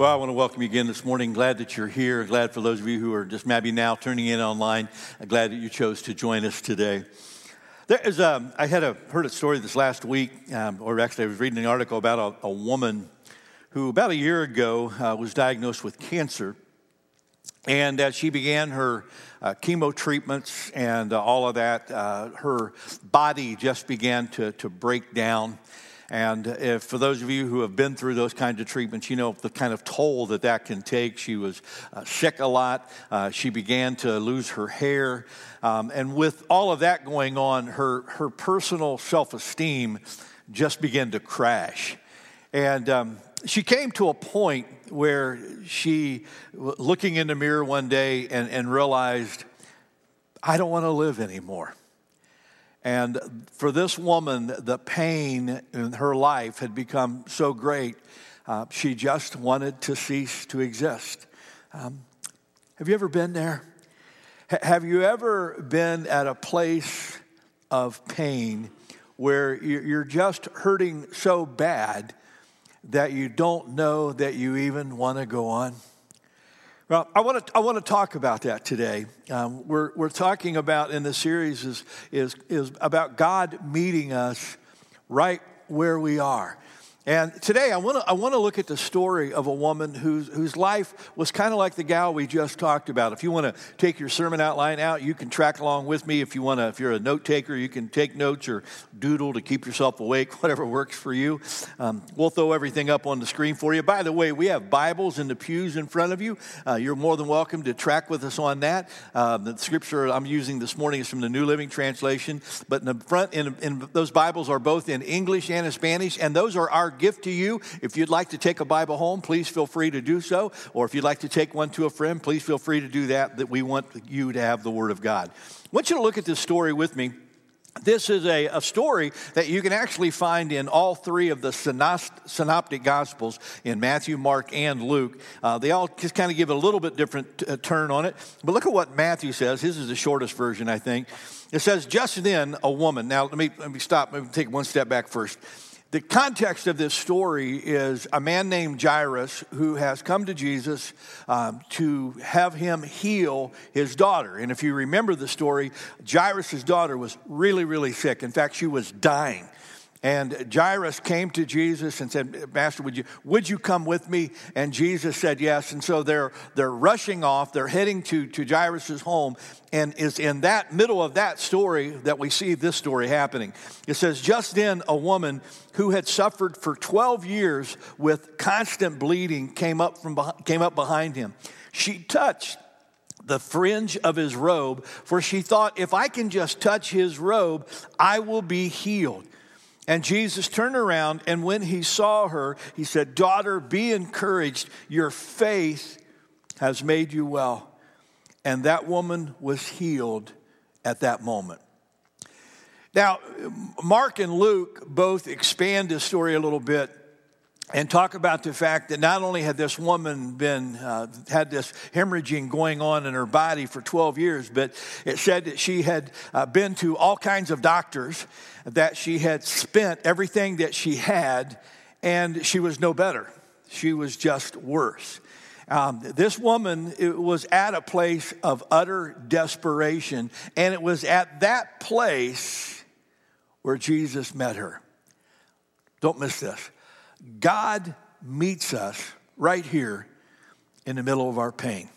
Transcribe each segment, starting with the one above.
Well, I want to welcome you again this morning. Glad that you're here. Glad for those of you who are just maybe now turning in online. Glad that you chose to join us today. There is, um, I had a, heard a story this last week, um, or actually, I was reading an article about a, a woman who, about a year ago, uh, was diagnosed with cancer. And as she began her uh, chemo treatments and uh, all of that, uh, her body just began to, to break down. And if, for those of you who have been through those kinds of treatments, you know the kind of toll that that can take. She was uh, sick a lot. Uh, she began to lose her hair. Um, and with all of that going on, her, her personal self esteem just began to crash. And um, she came to a point where she, looking in the mirror one day and, and realized, I don't want to live anymore. And for this woman, the pain in her life had become so great, uh, she just wanted to cease to exist. Um, have you ever been there? H- have you ever been at a place of pain where you're just hurting so bad that you don't know that you even want to go on? Well, I want to, I want to talk about that today. Um, we're, we're talking about in the series is, is, is about God meeting us right where we are. And today I want to I want to look at the story of a woman whose whose life was kind of like the gal we just talked about. If you want to take your sermon outline out, you can track along with me. If you want to, if you're a note taker, you can take notes or doodle to keep yourself awake, whatever works for you. Um, we'll throw everything up on the screen for you. By the way, we have Bibles in the pews in front of you. Uh, you're more than welcome to track with us on that. Uh, the scripture I'm using this morning is from the New Living Translation, but in the front, in, in those Bibles are both in English and in Spanish, and those are our gift to you. If you'd like to take a Bible home, please feel free to do so. Or if you'd like to take one to a friend, please feel free to do that, that we want you to have the Word of God. I want you to look at this story with me. This is a, a story that you can actually find in all three of the synoptic gospels in Matthew, Mark, and Luke. Uh, they all just kind of give a little bit different t- uh, turn on it. But look at what Matthew says. This is the shortest version, I think. It says, Just then, a woman. Now, let me, let me stop. Let me take one step back first. The context of this story is a man named Jairus who has come to Jesus um, to have him heal his daughter. And if you remember the story, Jairus' daughter was really, really sick. In fact, she was dying. And Jairus came to Jesus and said, Master, would you, would you come with me? And Jesus said yes. And so they're, they're rushing off. They're heading to, to Jairus' home. And it's in that middle of that story that we see this story happening. It says, Just then, a woman who had suffered for 12 years with constant bleeding came up, from, came up behind him. She touched the fringe of his robe, for she thought, if I can just touch his robe, I will be healed. And Jesus turned around, and when he saw her, he said, Daughter, be encouraged. Your faith has made you well. And that woman was healed at that moment. Now, Mark and Luke both expand this story a little bit and talk about the fact that not only had this woman been uh, had this hemorrhaging going on in her body for 12 years but it said that she had uh, been to all kinds of doctors that she had spent everything that she had and she was no better. She was just worse. Um, this woman was at a place of utter desperation and it was at that place where jesus met her. Don't miss this God meets us right here in the middle of our pain.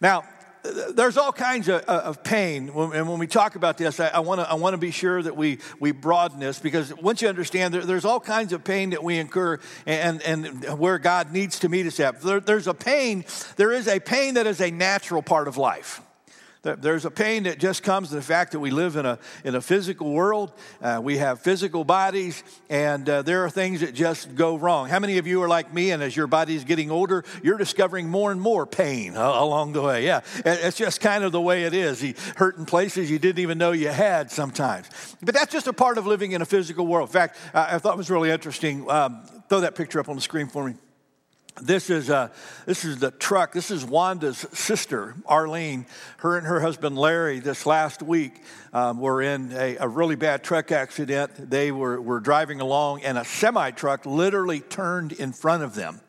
Now, there's all kinds of, uh, of pain, and when we talk about this, I, I want to I want to be sure that we we broaden this because once you understand, there, there's all kinds of pain that we incur, and and where God needs to meet us at. There, there's a pain. There is a pain that is a natural part of life. There's a pain that just comes to the fact that we live in a, in a physical world. Uh, we have physical bodies, and uh, there are things that just go wrong. How many of you are like me, and as your body's getting older, you're discovering more and more pain uh, along the way? Yeah, it's just kind of the way it is. You hurt in places you didn't even know you had sometimes. But that's just a part of living in a physical world. In fact, I thought it was really interesting. Um, throw that picture up on the screen for me. This is, uh, this is the truck. This is Wanda's sister, Arlene. Her and her husband, Larry, this last week um, were in a, a, really bad truck accident. They were, were driving along, and a semi truck literally turned in front of them.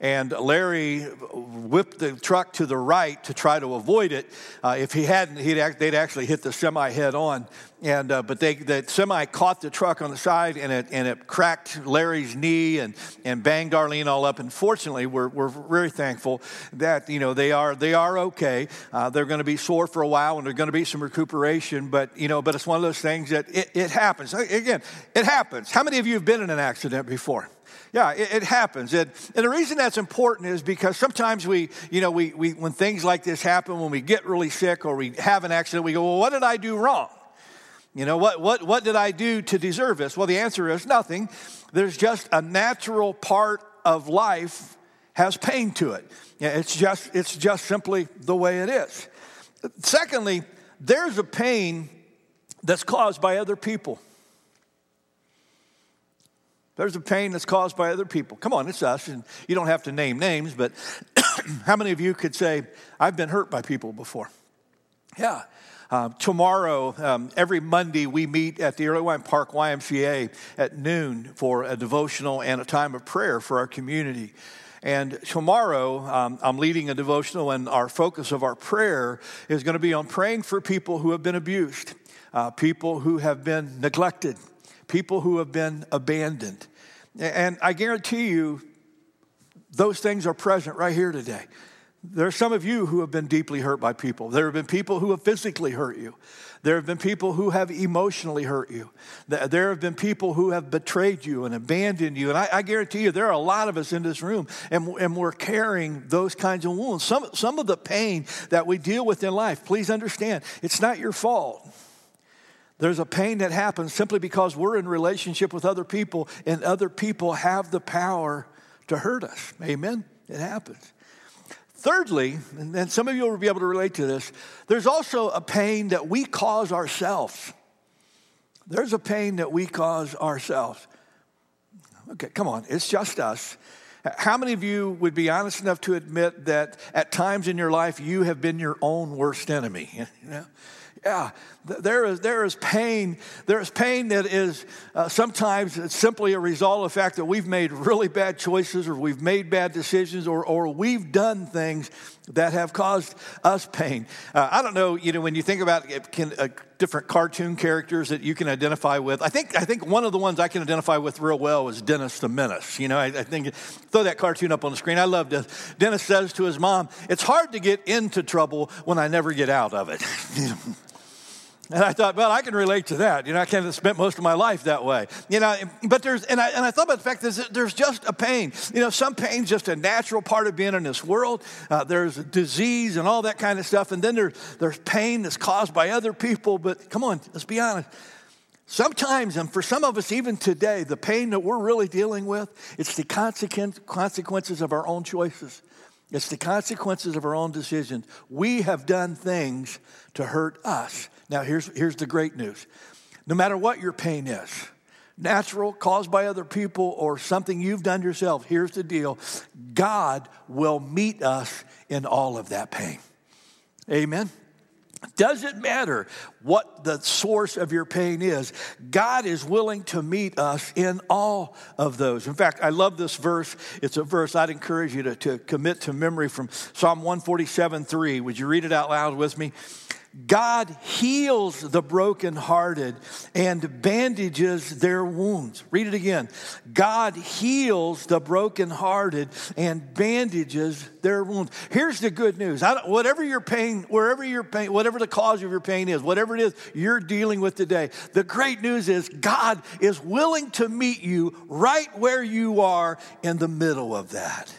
And Larry whipped the truck to the right to try to avoid it. Uh, if he hadn't, he'd, they'd actually hit the semi head on. And, uh, but they, the semi caught the truck on the side and it, and it cracked Larry's knee and, and banged Arlene all up. And fortunately, we're, we're very thankful that, you know, they are, they are okay. Uh, they're going to be sore for a while and there's going to be some recuperation. But, you know, but it's one of those things that it, it happens. Again, it happens. How many of you have been in an accident before? Yeah, it, it happens. And, and the reason that's important is because sometimes we, you know, we, we, when things like this happen, when we get really sick or we have an accident, we go, well, what did I do wrong? You know, what, what, what did I do to deserve this? Well, the answer is nothing. There's just a natural part of life has pain to it. It's just, it's just simply the way it is. Secondly, there's a pain that's caused by other people. There's a pain that's caused by other people. Come on, it's us. And you don't have to name names, but how many of you could say, I've been hurt by people before? Yeah. Uh, tomorrow, um, every Monday, we meet at the Earlywine Park YMCA at noon for a devotional and a time of prayer for our community. And tomorrow, um, I'm leading a devotional, and our focus of our prayer is going to be on praying for people who have been abused, uh, people who have been neglected, people who have been abandoned. And I guarantee you, those things are present right here today. There are some of you who have been deeply hurt by people. There have been people who have physically hurt you. There have been people who have emotionally hurt you. There have been people who have betrayed you and abandoned you. And I, I guarantee you, there are a lot of us in this room, and, and we're carrying those kinds of wounds. Some, some of the pain that we deal with in life, please understand, it's not your fault. There's a pain that happens simply because we're in relationship with other people and other people have the power to hurt us. Amen? It happens. Thirdly, and some of you will be able to relate to this, there's also a pain that we cause ourselves. There's a pain that we cause ourselves. Okay, come on, it's just us. How many of you would be honest enough to admit that at times in your life you have been your own worst enemy? Yeah, there is, there is pain. There is pain that is uh, sometimes simply a result of the fact that we've made really bad choices or we've made bad decisions or, or we've done things that have caused us pain. Uh, I don't know, you know, when you think about can, uh, different cartoon characters that you can identify with, I think, I think one of the ones I can identify with real well is Dennis the Menace. You know, I, I think, throw that cartoon up on the screen. I love this. Dennis says to his mom, It's hard to get into trouble when I never get out of it. And I thought, well, I can relate to that. You know, I kind of spent most of my life that way. You know, but there's, and I, and I thought about the fact that there's just a pain. You know, some pain's just a natural part of being in this world. Uh, there's disease and all that kind of stuff. And then there, there's pain that's caused by other people. But come on, let's be honest. Sometimes, and for some of us even today, the pain that we're really dealing with, it's the consequences of our own choices. It's the consequences of our own decisions. We have done things to hurt us. Now, here's, here's the great news no matter what your pain is, natural, caused by other people, or something you've done yourself, here's the deal God will meet us in all of that pain. Amen. Doesn't matter what the source of your pain is, God is willing to meet us in all of those. In fact, I love this verse. It's a verse I'd encourage you to, to commit to memory from Psalm 147 3. Would you read it out loud with me? God heals the brokenhearted and bandages their wounds. Read it again. God heals the brokenhearted and bandages their wounds. Here's the good news. whatever your pain, wherever your pain, whatever the cause of your pain is, whatever it is you're dealing with today, the great news is God is willing to meet you right where you are in the middle of that.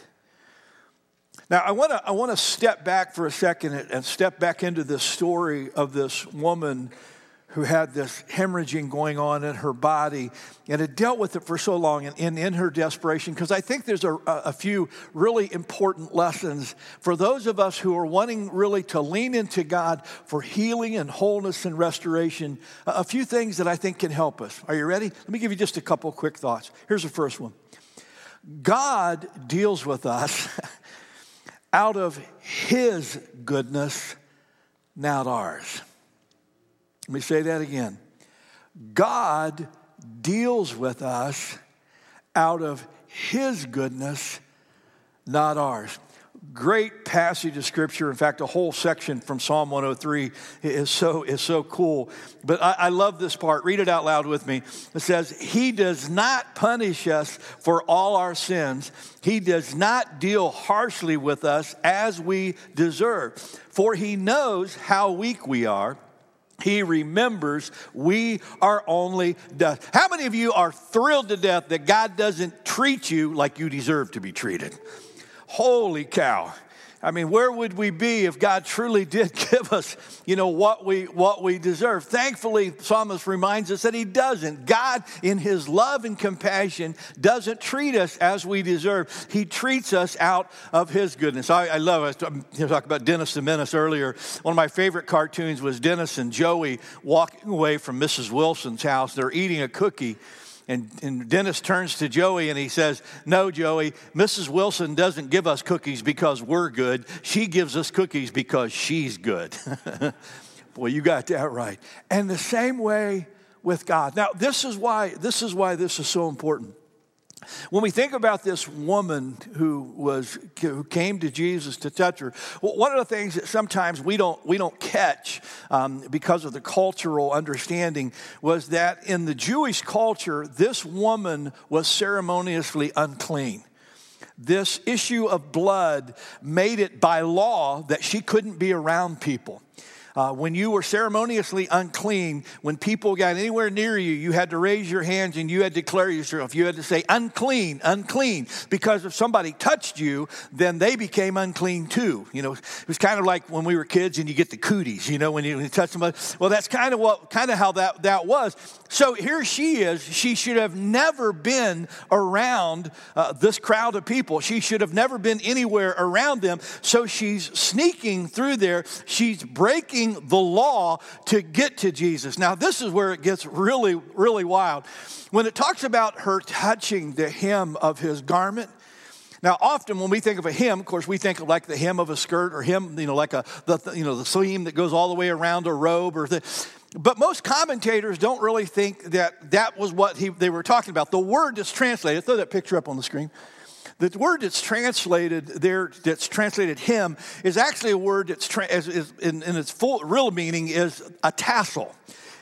Now, I want to I want to step back for a second and step back into this story of this woman who had this hemorrhaging going on in her body and had dealt with it for so long and in, her desperation because i think there's a, a few really important lessons for those of us who are wanting really to lean into god for healing and wholeness and restoration a few things that i think can help us. Are you ready? Let me give you just a couple quick thoughts. Here's the first one. God deals with us out of His goodness, not ours. Let me say that again. God deals with us out of His goodness, not ours great passage of scripture. In fact, a whole section from Psalm 103 is so, is so cool. But I, I, love this part. Read it out loud with me. It says, He does not punish us for all our sins. He does not deal harshly with us as we deserve. For He knows how weak we are. He remembers we are only dust. How many of you are thrilled to death that God doesn't treat you like you deserve to be treated? Holy cow. I mean, where would we be if God truly did give us, you know, what we what we deserve? Thankfully, Psalmist reminds us that he doesn't. God, in his love and compassion, doesn't treat us as we deserve. He treats us out of his goodness. I, I love it. I talked about Dennis the Menace earlier. One of my favorite cartoons was Dennis and Joey walking away from Mrs. Wilson's house. They're eating a cookie and, and Dennis turns to Joey and he says, No, Joey, Mrs. Wilson doesn't give us cookies because we're good. She gives us cookies because she's good. Boy, you got that right. And the same way with God. Now, this is why this is why this is so important. When we think about this woman who was who came to Jesus to touch her, one of the things that sometimes we don't we don't catch um, because of the cultural understanding was that in the Jewish culture, this woman was ceremoniously unclean. This issue of blood made it by law that she couldn't be around people. Uh, when you were ceremoniously unclean, when people got anywhere near you, you had to raise your hands and you had to declare yourself. You had to say, unclean, unclean. Because if somebody touched you, then they became unclean too. You know, it was kind of like when we were kids and you get the cooties, you know, when you, when you touch somebody. Well, that's kind of what, kind of how that, that was. So here she is. She should have never been around uh, this crowd of people. She should have never been anywhere around them. So she's sneaking through there. She's breaking breaking the law to get to Jesus. Now, this is where it gets really, really wild. When it talks about her touching the hem of his garment, now, often when we think of a hem, of course, we think of like the hem of a skirt or hem, you know, like a the you know the seam that goes all the way around a robe or the. But most commentators don't really think that that was what he, they were talking about. The word that's translated, throw that picture up on the screen. The word that's translated there, that's translated him, is actually a word that's tra- is, is in, in, its full real meaning is a tassel.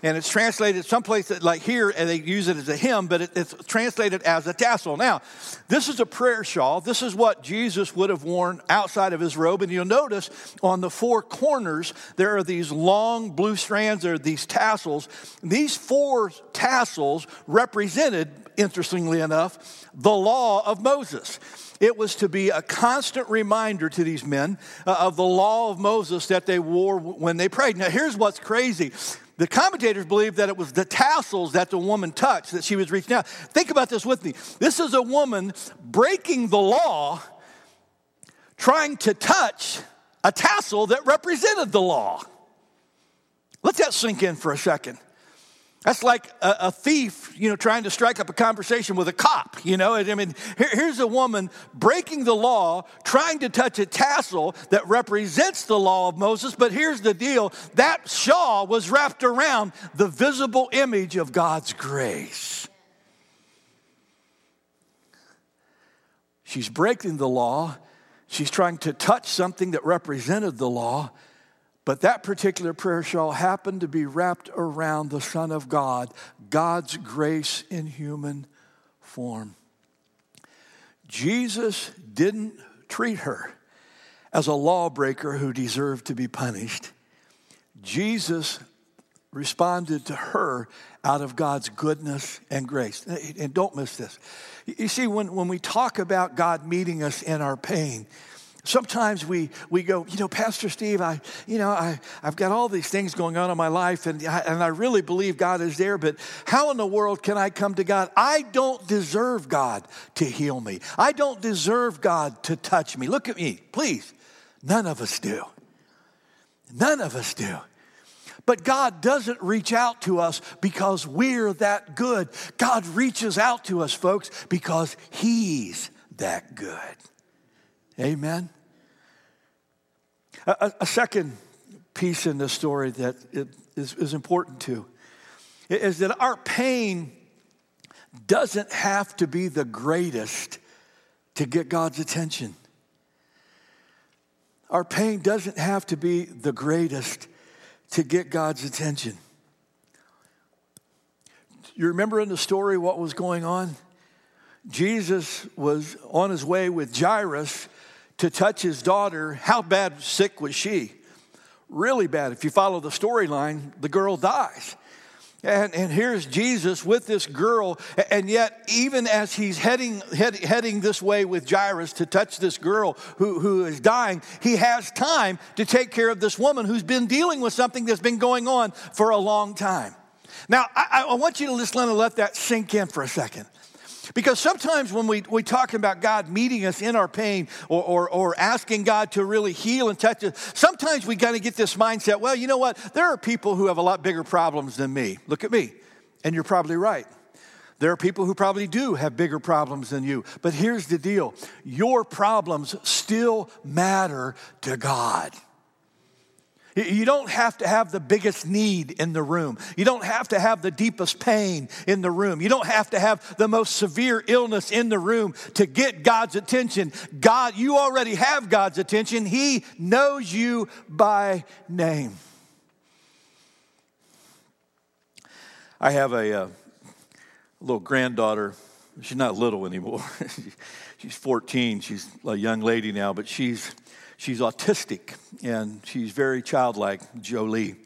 And it's translated someplace that, like here, and they use it as a hymn, but it, it's translated as a tassel. Now, this is a prayer shawl. This is what Jesus would have worn outside of his robe. And you'll notice on the four corners, there are these long blue strands, there are these tassels. These four tassels represented interestingly enough, the law of Moses. It was to be a constant reminder to these men uh, of the law of Moses that they wore when they prayed. Now, here's what's crazy. The commentators believe that it was the tassels that the woman touched that she was reaching out. Think about this with me. This is a woman breaking the law, trying to touch a tassel that represented the law. Let that sink in for a second. That's like a, a, thief, you know, trying to strike up a conversation with a cop, you know. I mean, here, here's a woman breaking the law, trying to touch a tassel that represents the law of Moses. But here's the deal that shawl was wrapped around the visible image of God's grace. She's breaking the law, she's trying to touch something that represented the law. But that particular prayer shawl happened to be wrapped around the Son of God, God's grace in human form. Jesus didn't treat her as a lawbreaker who deserved to be punished. Jesus responded to her out of God's goodness and grace. And don't miss this. You see, when, when we talk about God meeting us in our pain, Sometimes we, we go, you know, Pastor Steve, I, you know, I, I've got all these things going on in my life and I, and I really believe God is there, but how in the world can I come to God? I don't deserve God to heal me. I don't deserve God to touch me. Look at me, please. None of us do. None of us do. But God doesn't reach out to us because we're that good. God reaches out to us, folks, because He's that good. Amen. A, a second piece in this story that is, is important too is that our pain doesn't have to be the greatest to get God's attention. our pain doesn't have to be the greatest to get God's attention. You remember in the story what was going on? Jesus was on his way with Jairus to touch his daughter. How bad sick was she? Really bad. If you follow the storyline, the girl dies. And, and here's Jesus with this girl, and yet, even as he's heading, head, heading this way with Jairus to touch this girl who, who is dying, he has time to take care of this woman who's been dealing with something that's been going on for a long time. Now, I, I want you to just let, let that sink in for a second. Because sometimes when we, we talk about God meeting us in our pain or, or, or asking God to really heal and touch us, sometimes we kind of get this mindset well, you know what? There are people who have a lot bigger problems than me. Look at me. And you're probably right. There are people who probably do have bigger problems than you. But here's the deal your problems still matter to God. You don't have to have the biggest need in the room. You don't have to have the deepest pain in the room. You don't have to have the most severe illness in the room to get God's attention. God, you already have God's attention. He knows you by name. I have a, uh, little granddaughter. She's not little anymore. she's 14. She's a young lady now, but she's She's autistic and she's very childlike, Jolie.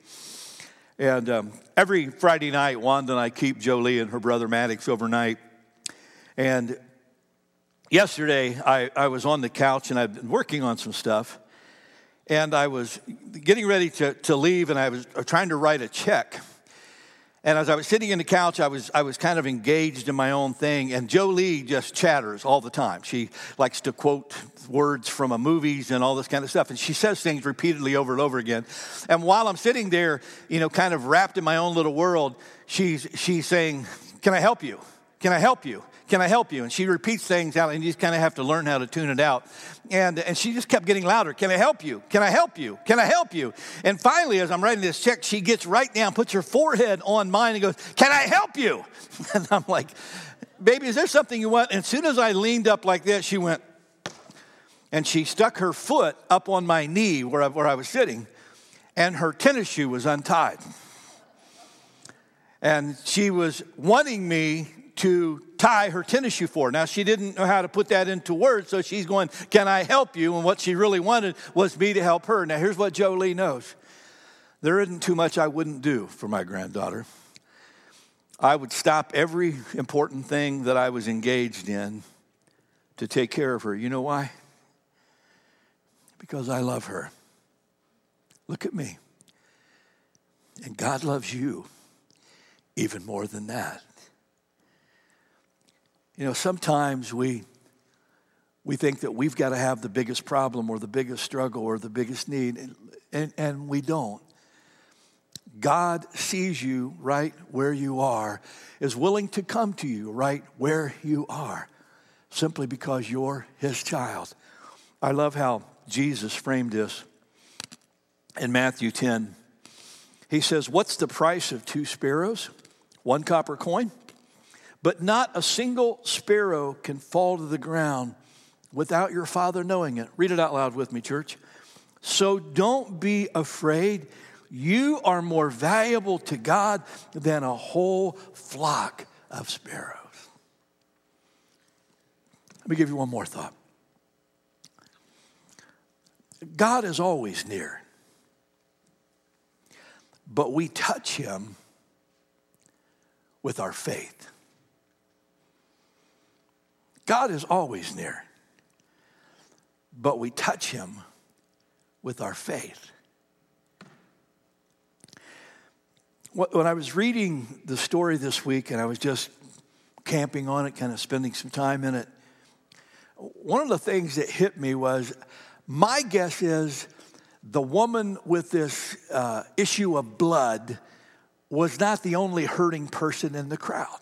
And um, every Friday night, Wanda and I keep Jolie and her brother Maddox overnight. And yesterday, I, I was on the couch and I've been working on some stuff. And I was getting ready to, to leave and I was trying to write a check. And as I was sitting in the couch, I was, I was kind of engaged in my own thing. And Jolie just chatters all the time. She likes to quote words from a movies and all this kind of stuff. And she says things repeatedly over and over again. And while I'm sitting there, you know, kind of wrapped in my own little world, she's, she's saying, Can I help you? Can I help you? Can I help you? And she repeats things out, and you just kind of have to learn how to tune it out. And, and she just kept getting louder. Can I help you? Can I help you? Can I help you? And finally, as I'm writing this check, she gets right down, puts her forehead on mine, and goes, Can I help you? And I'm like, Baby, is there something you want? And as soon as I leaned up like that, she went, and she stuck her foot up on my knee where I, where I was sitting, and her tennis shoe was untied. And she was wanting me to tie her tennis shoe for. Now, she didn't know how to put that into words, so she's going, Can I help you? And what she really wanted was me to help her. Now, here's what Jolie knows there isn't too much I wouldn't do for my granddaughter. I would stop every important thing that I was engaged in to take care of her. You know why? Because I love her. Look at me. And God loves you even more than that. You know, sometimes we, we think that we've got to have the biggest problem or the biggest struggle or the biggest need, and, and, and we don't. God sees you right where you are, is willing to come to you right where you are, simply because you're his child. I love how Jesus framed this in Matthew 10. He says, What's the price of two sparrows? One copper coin? But not a single sparrow can fall to the ground without your Father knowing it. Read it out loud with me, church. So don't be afraid. You are more valuable to God than a whole flock of sparrows. Let me give you one more thought. God is always near, but we touch him with our faith. God is always near, but we touch him with our faith. When I was reading the story this week and I was just camping on it, kind of spending some time in it, one of the things that hit me was my guess is the woman with this uh, issue of blood was not the only hurting person in the crowd.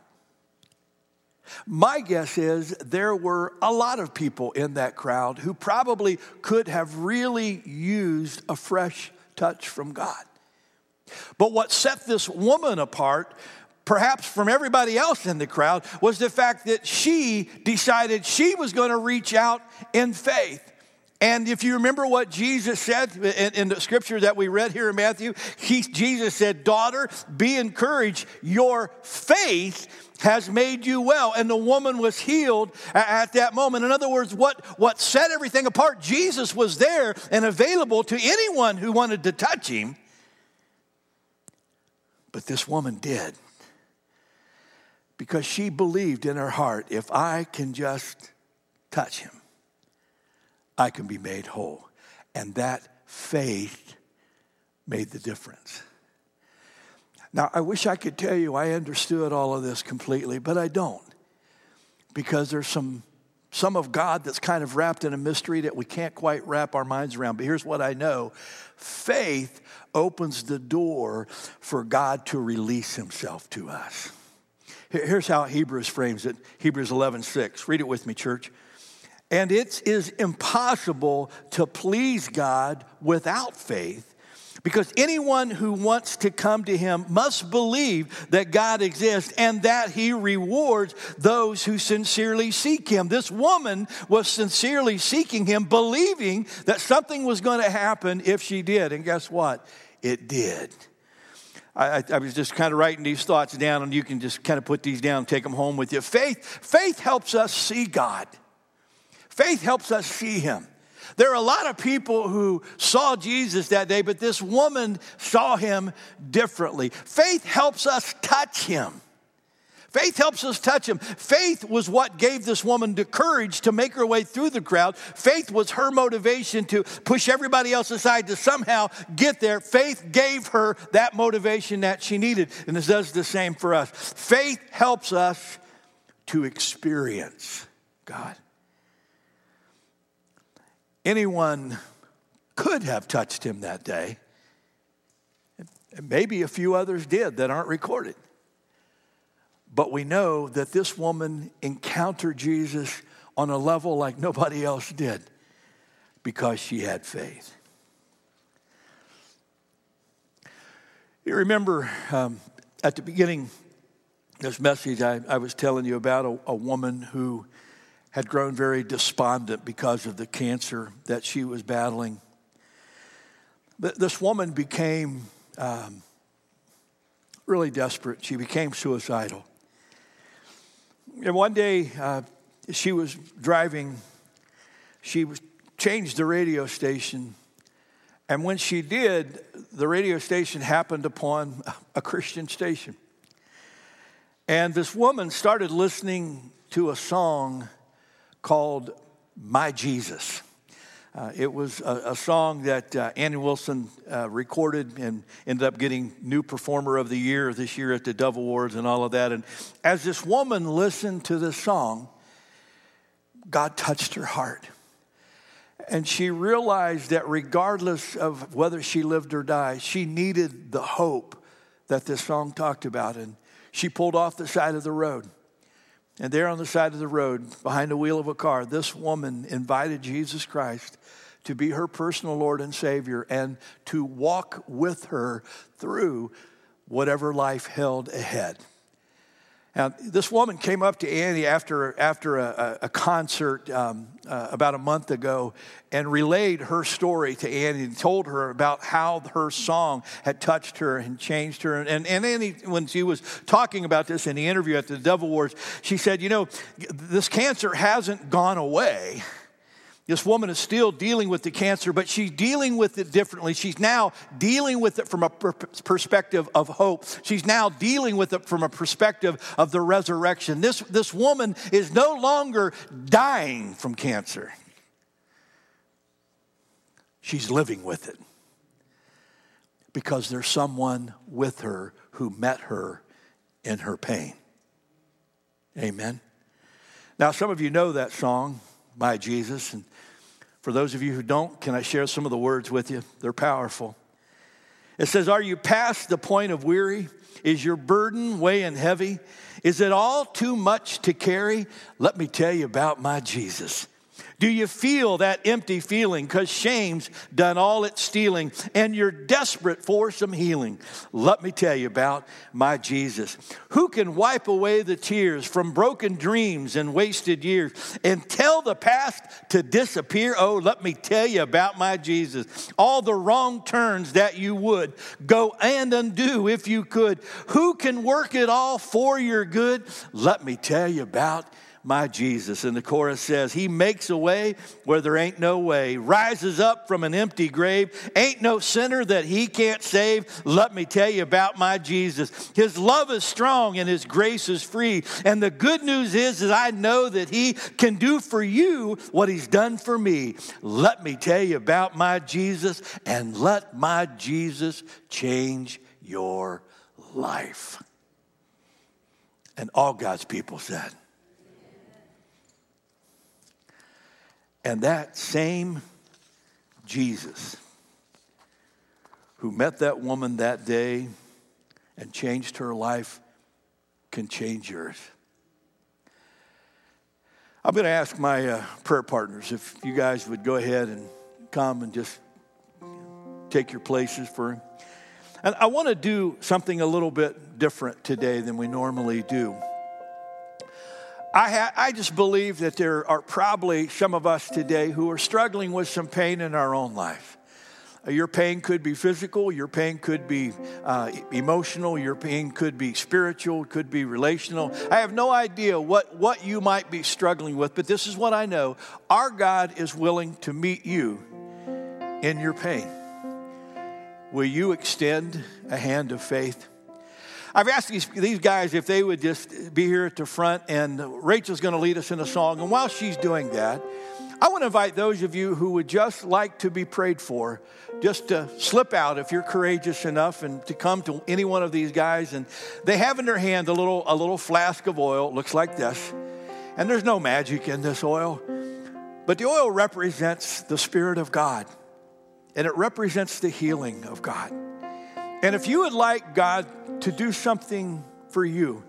My guess is there were a lot of people in that crowd who probably could have really used a fresh touch from God. But what set this woman apart, perhaps from everybody else in the crowd, was the fact that she decided she was going to reach out in faith. And if you remember what Jesus said in, in, the scripture that we read here in Matthew, he, Jesus said, Daughter, be encouraged. Your faith has made you well. And the woman was healed at that moment. In other words, what, what set everything apart, Jesus was there and available to anyone who wanted to touch him. But this woman did. Because she believed in her heart, if I can just touch him, I can be made whole. And that faith made the difference. Now, I wish I could tell you I understood all of this completely, but I don't. Because there's some, some of God that's kind of wrapped in a mystery that we can't quite wrap our minds around. But here's what I know faith opens the door for God to release himself to us. Here's how Hebrews frames it Hebrews 11 6. Read it with me, church. And it is impossible to please God without faith because anyone who wants to come to him must believe that God exists and that he rewards those who sincerely seek him. This woman was sincerely seeking him, believing that something was going to happen if she did. And guess what? It did. I, I, was just kind of writing these thoughts down, and you can just kind of put these down, and take them home with you. Faith, faith helps us see God. Faith helps us see him. There are a lot of people who saw Jesus that day, but this woman saw him differently. Faith helps us touch him. Faith helps us touch him. Faith was what gave this woman the courage to make her way through the crowd. Faith was her motivation to push everybody else aside to somehow get there. Faith gave her that motivation that she needed. And it does the same for us. Faith helps us to experience God anyone could have touched him that day. And maybe a few others did that aren't recorded. But we know that this woman encountered Jesus on a level like nobody else did because she had faith. You remember um, at the beginning, this message I, I was telling you about a, a woman who had grown very despondent because of the cancer that she was battling. This woman became um, really desperate. She became suicidal. And one day, uh, she was driving, she changed the radio station. And when she did, the radio station happened upon a Christian station. And this woman started listening to a song called My Jesus. Uh, it was a, a, song that uh, Annie Wilson uh, recorded and ended up getting New Performer of the Year this year at the Dove Awards and all of that. And as this woman listened to this song, God touched her heart. And she realized that regardless of whether she lived or died, she needed the hope that this song talked about. And she pulled off the side of the road. And there on the side of the road, behind the wheel of a car, this woman invited Jesus Christ to be her personal Lord and Savior and to walk with her through whatever life held ahead. Now, this woman came up to Annie after, after a, a concert um, uh, about a month ago and relayed her story to Annie and told her about how her song had touched her and changed her. And, and Annie, when she was talking about this in the interview at the Dove Awards, she said, You know, this cancer hasn't gone away. This woman is still dealing with the cancer, but she's dealing with it differently. She's now dealing with it from a perspective of hope. She's now dealing with it from a perspective of the resurrection. This, this woman is no longer dying from cancer, she's living with it because there's someone with her who met her in her pain. Amen. Now, some of you know that song, My Jesus, and for those of you who don't, can I share some of the words with you? They're powerful. It says, Are you past the point of weary? Is your burden weighing heavy? Is it all too much to carry? Let me tell you about my Jesus. Do you feel that empty feeling because shame's done all its stealing and you're desperate for some healing? Let me tell you about my Jesus. Who can wipe away the tears from broken dreams and wasted years and tell the past to disappear? Oh, let me tell you about my Jesus. All the wrong turns that you would go and undo if you could. Who can work it all for your good? Let me tell you about my Jesus. And the chorus says, He makes a way where there ain't no way, rises up from an empty grave, ain't no sinner that He can't save. Let me tell you about my Jesus. His love is strong and His grace is free. And the good news is that I know that He can do for you what He's done for me. Let me tell you about my Jesus and let my Jesus change your life. And all God's people said, And that same Jesus who met that woman that day and changed her life can change yours. I'm going to ask my uh, prayer partners if you guys would go ahead and come and just take your places for. him. And I want to do something a little bit different today than we normally do. I, ha- I just believe that there are probably some of us today who are struggling with some pain in our own life. Uh, your pain could be physical, your pain could be uh, emotional, your pain could be spiritual, could be relational. I have no idea what, what you might be struggling with, but this is what I know. Our God is willing to meet you in your pain. Will you extend a hand of faith? I've asked these, these guys if they would just be here at the front, and Rachel's going to lead us in a song. And while she's doing that, I want to invite those of you who would just like to be prayed for, just to slip out if you're courageous enough and to come to any one of these guys. And they have in their hand a little, a little flask of oil, looks like this. And there's no magic in this oil, but the oil represents the Spirit of God, and it represents the healing of God. And if you would like God to do something for you,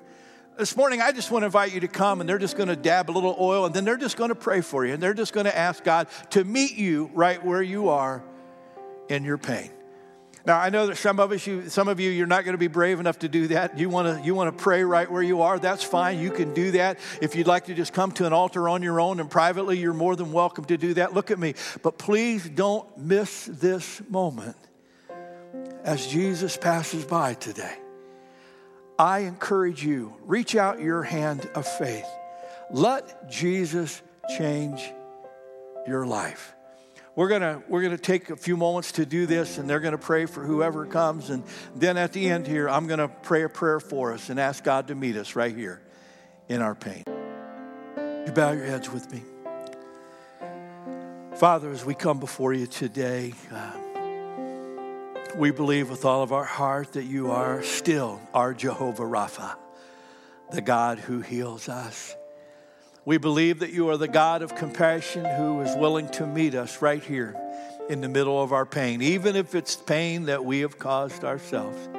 this morning I just want to invite you to come and they're just going to dab a little oil and then they're just going to pray for you and they're just going to ask God to meet you right where you are in your pain. Now I know that some of us, you, some of you, you're not going to be brave enough to do that. You want to, you want to pray right where you are. That's fine. You can do that. If you'd like to just come to an altar on your own and privately, you're more than welcome to do that. Look at me, but please don't miss this moment as Jesus passes by today, I encourage you, reach out your hand of faith. Let Jesus change your life. We're gonna, we're gonna take a few moments to do this, and they're to pray for whoever comes. And then at the end here, I'm to pray a prayer for us and ask God to meet us right here in our pain. You bow your heads with me. Father, as we come before you today, uh, we believe with all of our heart that you are still our Jehovah Rapha, the God who heals us. We believe that you are the God of compassion who is willing to meet us right here in the middle of our pain, even if it's pain that we have caused ourselves.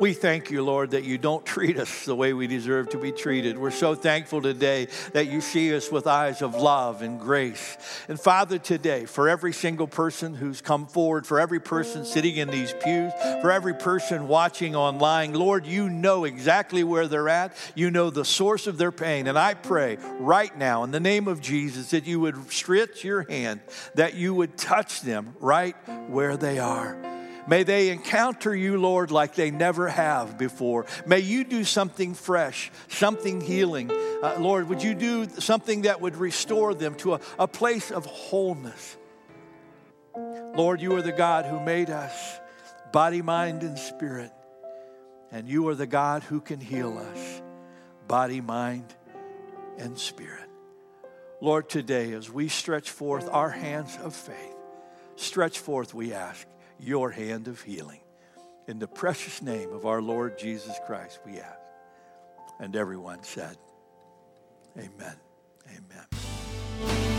We thank you, Lord, that you don't treat us the way we deserve to be treated. We're so thankful today that you see us with eyes of love and grace. And Father, today, for every single person who's come forward, for every person sitting in these pews, for every person watching online, Lord, you know exactly where they're at. You know the source of their pain. And I pray right now, in the name of Jesus, that you would stretch your hand, that you would touch them right where they are. May they encounter you, Lord, like they never have before. May you do something fresh, something healing. Uh, Lord, would you do something that would restore them to a, a place of wholeness? Lord, you are the God who made us, body, mind, and spirit. And you are the God who can heal us, body, mind, and spirit. Lord, today, as we stretch forth our hands of faith, stretch forth, we ask your hand of healing. In the precious name of our Lord Jesus Christ, we ask. And everyone said, Amen. Amen.